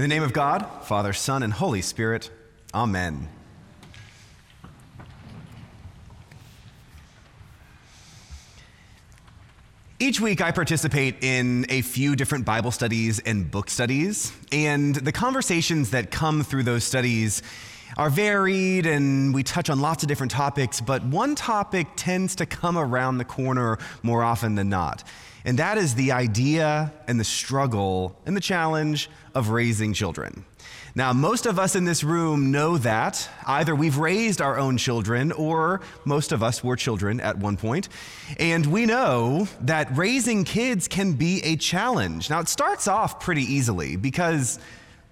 In the name of God, Father, Son, and Holy Spirit, Amen. Each week, I participate in a few different Bible studies and book studies, and the conversations that come through those studies are varied and we touch on lots of different topics, but one topic tends to come around the corner more often than not. And that is the idea and the struggle and the challenge of raising children. Now, most of us in this room know that either we've raised our own children or most of us were children at one point. And we know that raising kids can be a challenge. Now, it starts off pretty easily because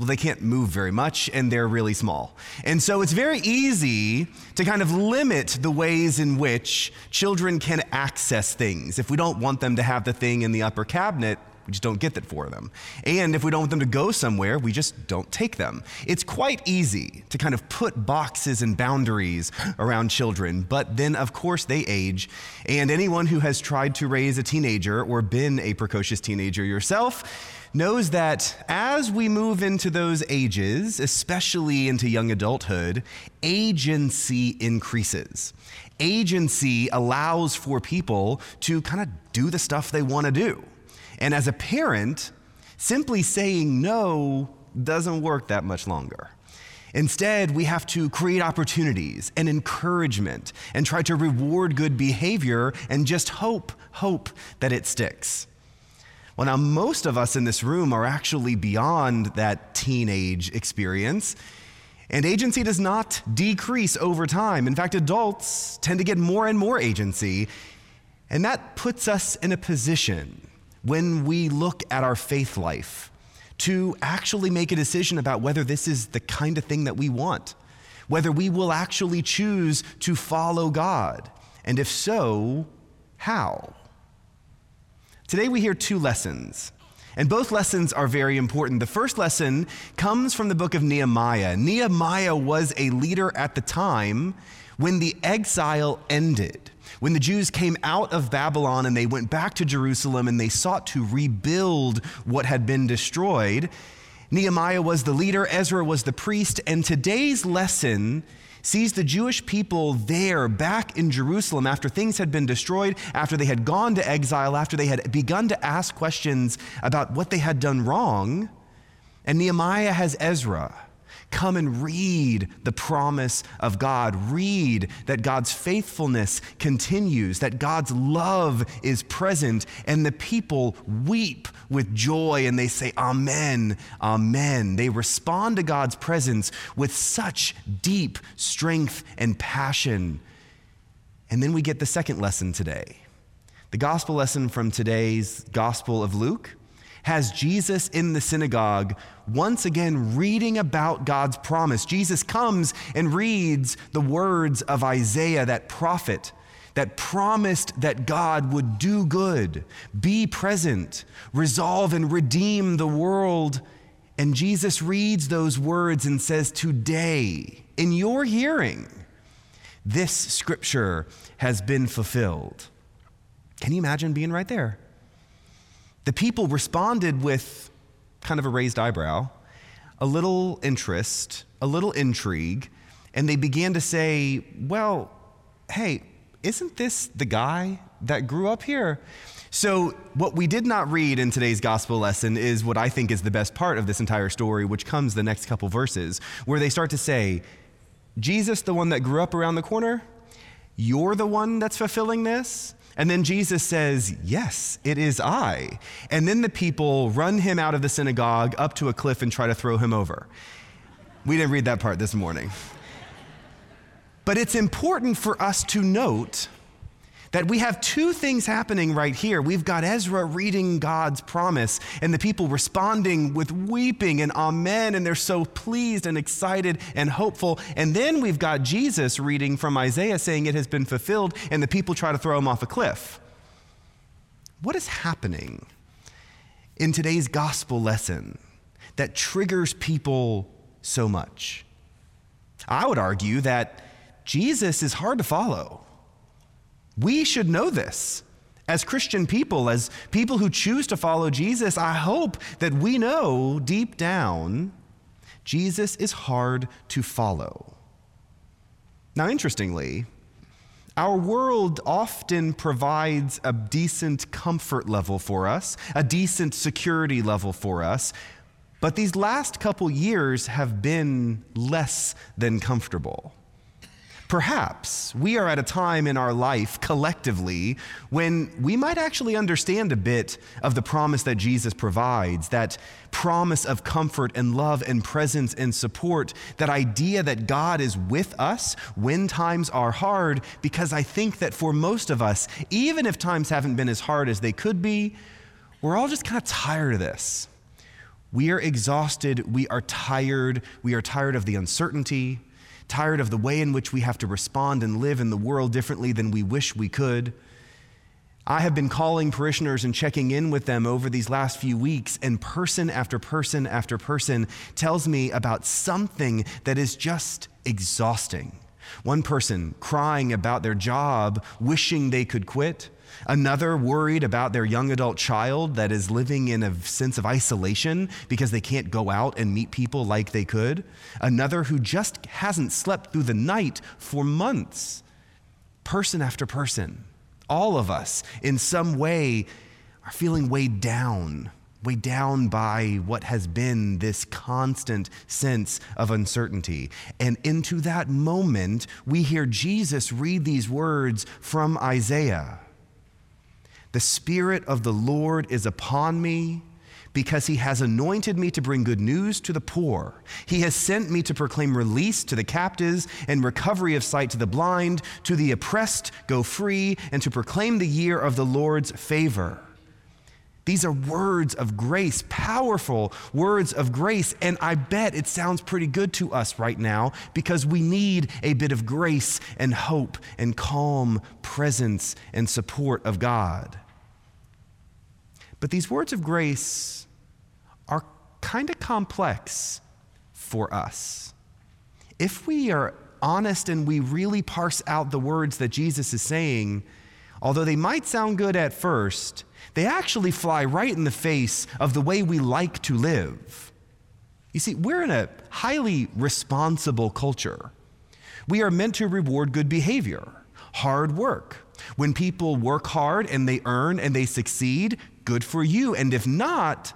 well, they can't move very much and they're really small. And so it's very easy to kind of limit the ways in which children can access things. If we don't want them to have the thing in the upper cabinet, we just don't get that for them. And if we don't want them to go somewhere, we just don't take them. It's quite easy to kind of put boxes and boundaries around children, but then, of course, they age. And anyone who has tried to raise a teenager or been a precocious teenager yourself, knows that as we move into those ages, especially into young adulthood, agency increases. Agency allows for people to kind of do the stuff they want to do. And as a parent, simply saying no doesn't work that much longer. Instead, we have to create opportunities and encouragement and try to reward good behavior and just hope, hope that it sticks. Well, now, most of us in this room are actually beyond that teenage experience. And agency does not decrease over time. In fact, adults tend to get more and more agency. And that puts us in a position when we look at our faith life to actually make a decision about whether this is the kind of thing that we want, whether we will actually choose to follow God. And if so, how? Today we hear two lessons. And both lessons are very important. The first lesson comes from the book of Nehemiah. Nehemiah was a leader at the time when the exile ended. When the Jews came out of Babylon and they went back to Jerusalem and they sought to rebuild what had been destroyed, Nehemiah was the leader, Ezra was the priest, and today's lesson sees the Jewish people there back in Jerusalem after things had been destroyed, after they had gone to exile, after they had begun to ask questions about what they had done wrong. And Nehemiah has Ezra Come and read the promise of God. Read that God's faithfulness continues, that God's love is present, and the people weep with joy and they say, Amen, Amen. They respond to God's presence with such deep strength and passion. And then we get the second lesson today. The gospel lesson from today's Gospel of Luke has Jesus in the synagogue once again reading about God's promise. Jesus comes and reads the words of Isaiah, that prophet that promised that God would do good, be present, resolve and redeem the world. And Jesus reads those words and says, Today, in your hearing, this scripture has been fulfilled. Can you imagine being right there? The people responded with kind of a raised eyebrow, a little interest, a little intrigue, and they began to say, Well, hey, isn't this the guy that grew up here? So, what we did not read in today's gospel lesson is what I think is the best part of this entire story, which comes the next couple verses, where they start to say, Jesus, the one that grew up around the corner, you're the one that's fulfilling this? And then Jesus says, Yes, it is I. And then the people run him out of the synagogue up to a cliff and try to throw him over. We didn't read that part this morning. But it's important for us to note that we have two things happening right here. We've got Ezra reading God's promise and the people responding with weeping and amen, and they're so pleased and excited and hopeful. And then we've got Jesus reading from Isaiah saying it has been fulfilled, and the people try to throw him off a cliff. What is happening in today's gospel lesson that triggers people so much? I would argue that Jesus is hard to follow. We should know this As Christian people, as people who choose to follow Jesus, I hope that we know deep down Jesus is hard to follow. Now, interestingly, our world often provides a decent comfort level for us, a decent security level for us, but these last couple years have been less than comfortable. Perhaps we are at a time in our life collectively when we might actually understand a bit of the promise that Jesus provides, that promise of comfort and love and presence and support, that idea that God is with us when times are hard, because I think that for most of us, even if times haven't been as hard as they could be, we're all just kind of tired of this. We are exhausted, we are tired, we are tired of the uncertainty tired of the way in which we have to respond and live in the world differently than we wish we could. I have been calling parishioners and checking in with them over these last few weeks, and person after person after person tells me about something that is just exhausting. One person crying about their job, wishing they could quit. Another worried about their young adult child that is living in a sense of isolation because they can't go out and meet people like they could. Another who just hasn't slept through the night for months. Person after person, all of us in some way are feeling weighed down, weighed down by what has been this constant sense of uncertainty. And into that moment, we hear Jesus read these words from Isaiah. The Spirit of the Lord is upon me because he has anointed me to bring good news to the poor. He has sent me to proclaim release to the captives and recovery of sight to the blind, to the oppressed go free, and to proclaim the year of the Lord's favor. These are words of grace, powerful words of grace. And I bet it sounds pretty good to us right now because we need a bit of grace and hope and calm presence and support of God. But these words of grace are kind of complex for us. If we are honest and we really parse out the words that Jesus is saying, although they might sound good at first, they actually fly right in the face of the way we like to live. You see, we're in a highly responsible culture. We are meant to reward good behavior, hard work. When people work hard and they earn and they succeed, good for you. And if not,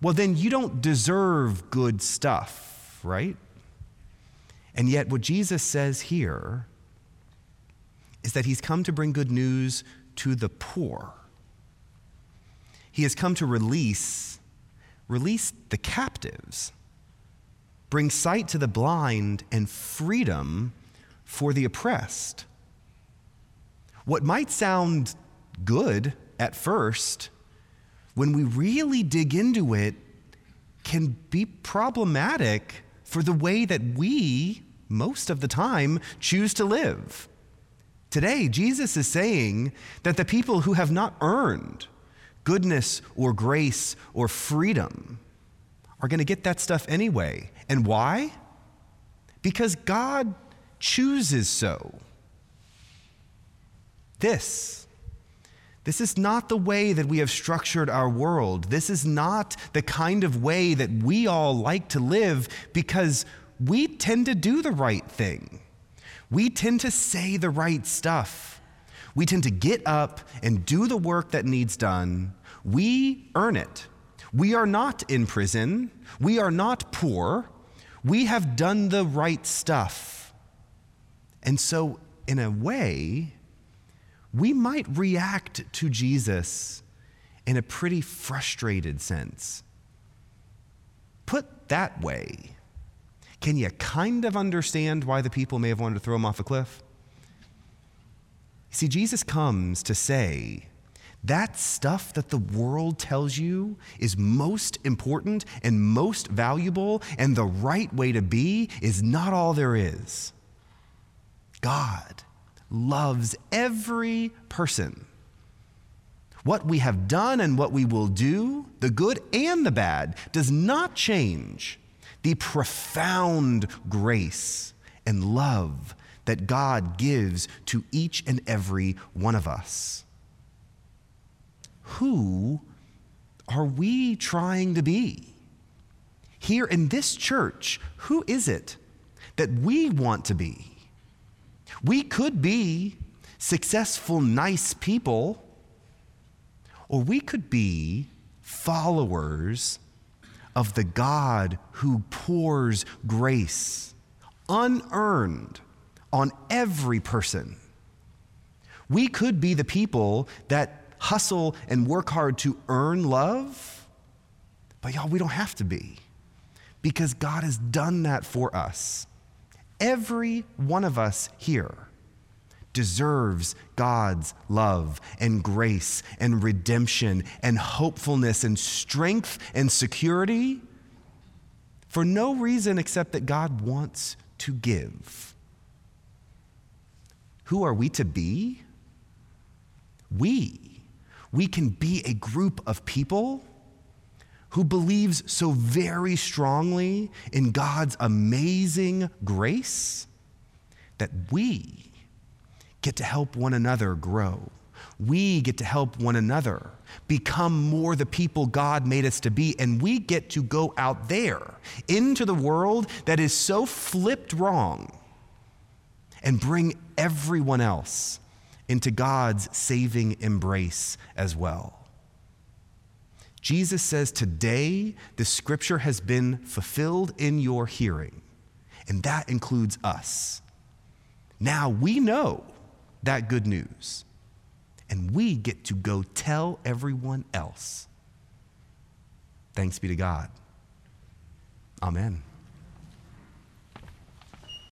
well, then you don't deserve good stuff, right? And yet, what Jesus says here is that he's come to bring good news to the poor. He has come to release, release the captives, bring sight to the blind, and freedom for the oppressed. What might sound good at first, when we really dig into it, can be problematic for the way that we, most of the time, choose to live. Today, Jesus is saying that the people who have not earned goodness or grace or freedom are going to get that stuff anyway. And why? Because God chooses so. This, this is not the way that we have structured our world. This is not the kind of way that we all like to live because we tend to do the right thing. We tend to say the right stuff. We tend to get up and do the work that needs done. We earn it. We are not in prison. We are not poor. We have done the right stuff. And so, in a way, we might react to Jesus in a pretty frustrated sense. Put that way, can you kind of understand why the people may have wanted to throw him off a cliff? See, Jesus comes to say that stuff that the world tells you is most important and most valuable and the right way to be is not all there is. God loves every person. What we have done and what we will do, the good and the bad, does not change the profound grace and love that God gives to each and every one of us. who are we trying to be? Here in this church, who is it that we want to be? We could be successful, nice people, or we could be followers of the God who pours grace unearned on every person. We could be the people that hustle and work hard to earn love, but y'all, we don't have to be because God has done that for us. Every one of us here deserves God's love and grace and redemption and hopefulness and strength and security for no reason except that God wants to give. Who are we to be? We. We can be a group of people who believes so very strongly in God's amazing grace that we get to help one another grow. We get to help one another become more the people God made us to be. And we get to go out there into the world that is so flipped wrong and bring everyone else into God's saving embrace as well. Jesus says, Today the scripture has been fulfilled in your hearing, and that includes us. Now we know that good news, and we get to go tell everyone else. Thanks be to God. Amen.